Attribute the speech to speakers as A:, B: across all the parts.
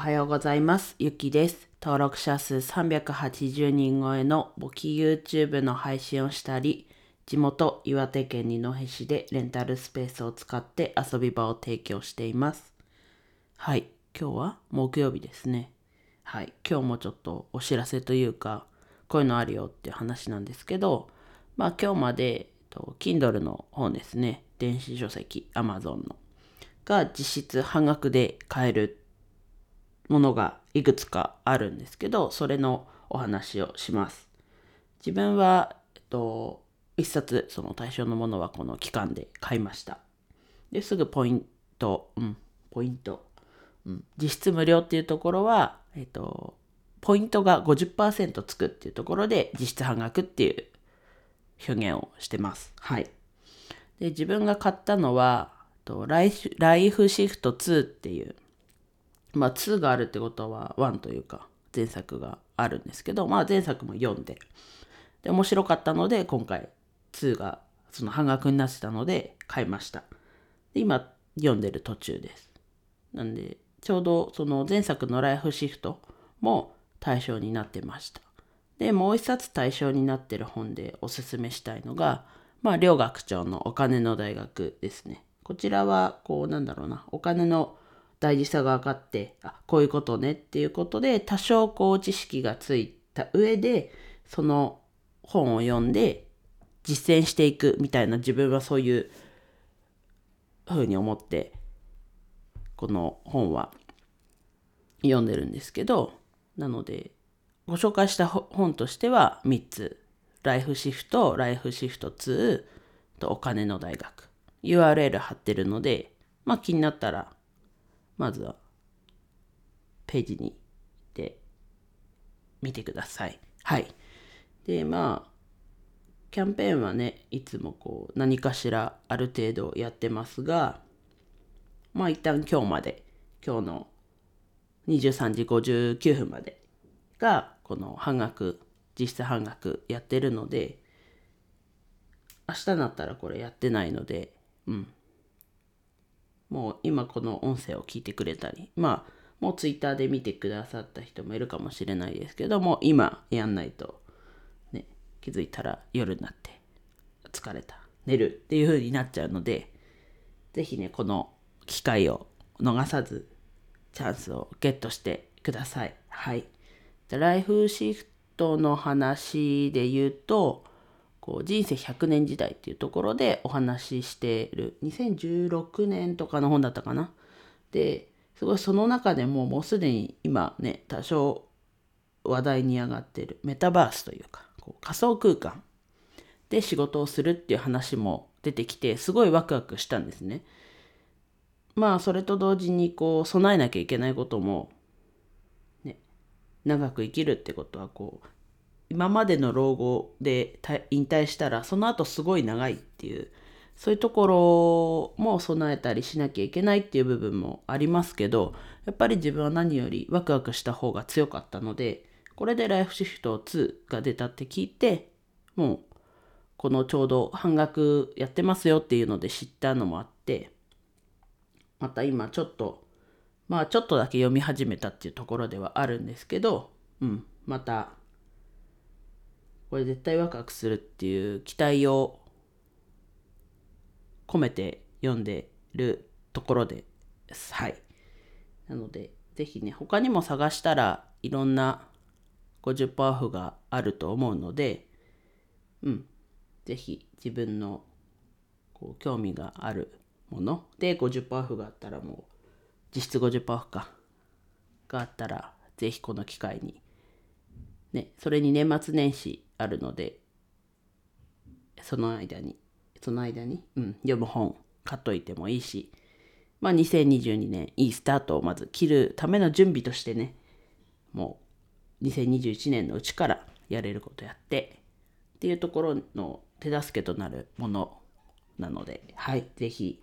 A: はようございます。ゆきです。登録者数380人超えの簿記 YouTube の配信をしたり、地元岩手県二戸市でレンタルスペースを使って遊び場を提供しています。はい、今日は木曜日ですね。はい、今日もちょっとお知らせというか、こういうのあるよっていう話なんですけど、まあ今日まで、えっと Kindle の本ですね、電子書籍 Amazon のが実質半額で買えるものがいくつかあるんですけど、それのお話をします。自分は、えっと、一冊その対象のものはこの期間で買いました。で、すぐポイント、うん、ポイント、うん、実質無料っていうところは、えっと、ポイントが50%つくっていうところで実質半額っていう表現をしてます。はい。で、自分が買ったのは、とライフライフシフト2っていう、まあ2があるってことは1というか前作があるんですけど、まあ前作も読んで、で、面白かったので今回2がその半額になってたので買いました。で、今読んでる途中です。なんで、ちょうどその前作のライフシフトも対象になってました。で、もう一冊対象になってる本でおすすめしたいのが、まあ、両学長のお金の大学ですね。こちらは、こう、なんだろうな、お金の大事さが分かって、あ、こういうことねっていうことで、多少こう知識がついた上で、その本を読んで実践していくみたいな自分はそういう風に思って、この本は読んでるんですけど、なので、ご紹介した本としては3つ。ライフシフト、ライフシフト2とお金の大学。URL 貼ってるので、まあ気になったら、まずはページに行って見てください。はい。で、まあ、キャンペーンはね、いつもこう何かしらある程度やってますが、まあ一旦今日まで、今日の23時59分までがこの半額実質半額やってるので明日になったらこれやってないのでうんもう今この音声を聞いてくれたりまあもうツイッターで見てくださった人もいるかもしれないですけども今やんないとね気づいたら夜になって疲れた寝るっていう風になっちゃうので是非ねこの機会を逃さずチャンスをゲットしてください。はい。ライフシフトの話で言うと、こう人生100年時代っていうところでお話ししてる2016年とかの本だったかな。で、すごいその中でももうすでに今ね、多少話題に上がってるメタバースというか、こう仮想空間で仕事をするっていう話も出てきて、すごいワクワクしたんですね。まあそれと同時にこう備えなきゃいけないこともね長く生きるってことはこう今までの老後で引退したらその後すごい長いっていうそういうところも備えたりしなきゃいけないっていう部分もありますけどやっぱり自分は何よりワクワクした方が強かったのでこれでライフシフト2が出たって聞いてもうこのちょうど半額やってますよっていうので知ったのもあってまた今ちょっとまあちょっとだけ読み始めたっていうところではあるんですけどうんまたこれ絶対ワクワクするっていう期待を込めて読んでるところです。はい。なので是非ね他にも探したらいろんな50%オフがあると思うのでうん。是非自分のこう興味があるもので50%オフがあったらもう実質50%オフか。があったらぜひこの機会にねそれに年末年始あるのでその間にその間に、うん、読む本買っといてもいいしまあ2022年いいスタートをまず切るための準備としてねもう2021年のうちからやれることやってっていうところの手助けとなるものなのではいぜひ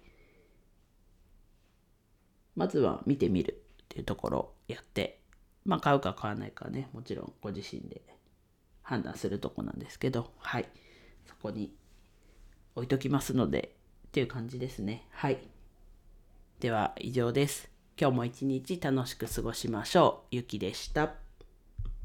A: まずは見てみるっていうところをやって、まあ買うか買わないかね、もちろんご自身で判断するとこなんですけど、はい。そこに置いときますので、っていう感じですね。はい。では以上です。今日も一日楽しく過ごしましょう。ゆきでした。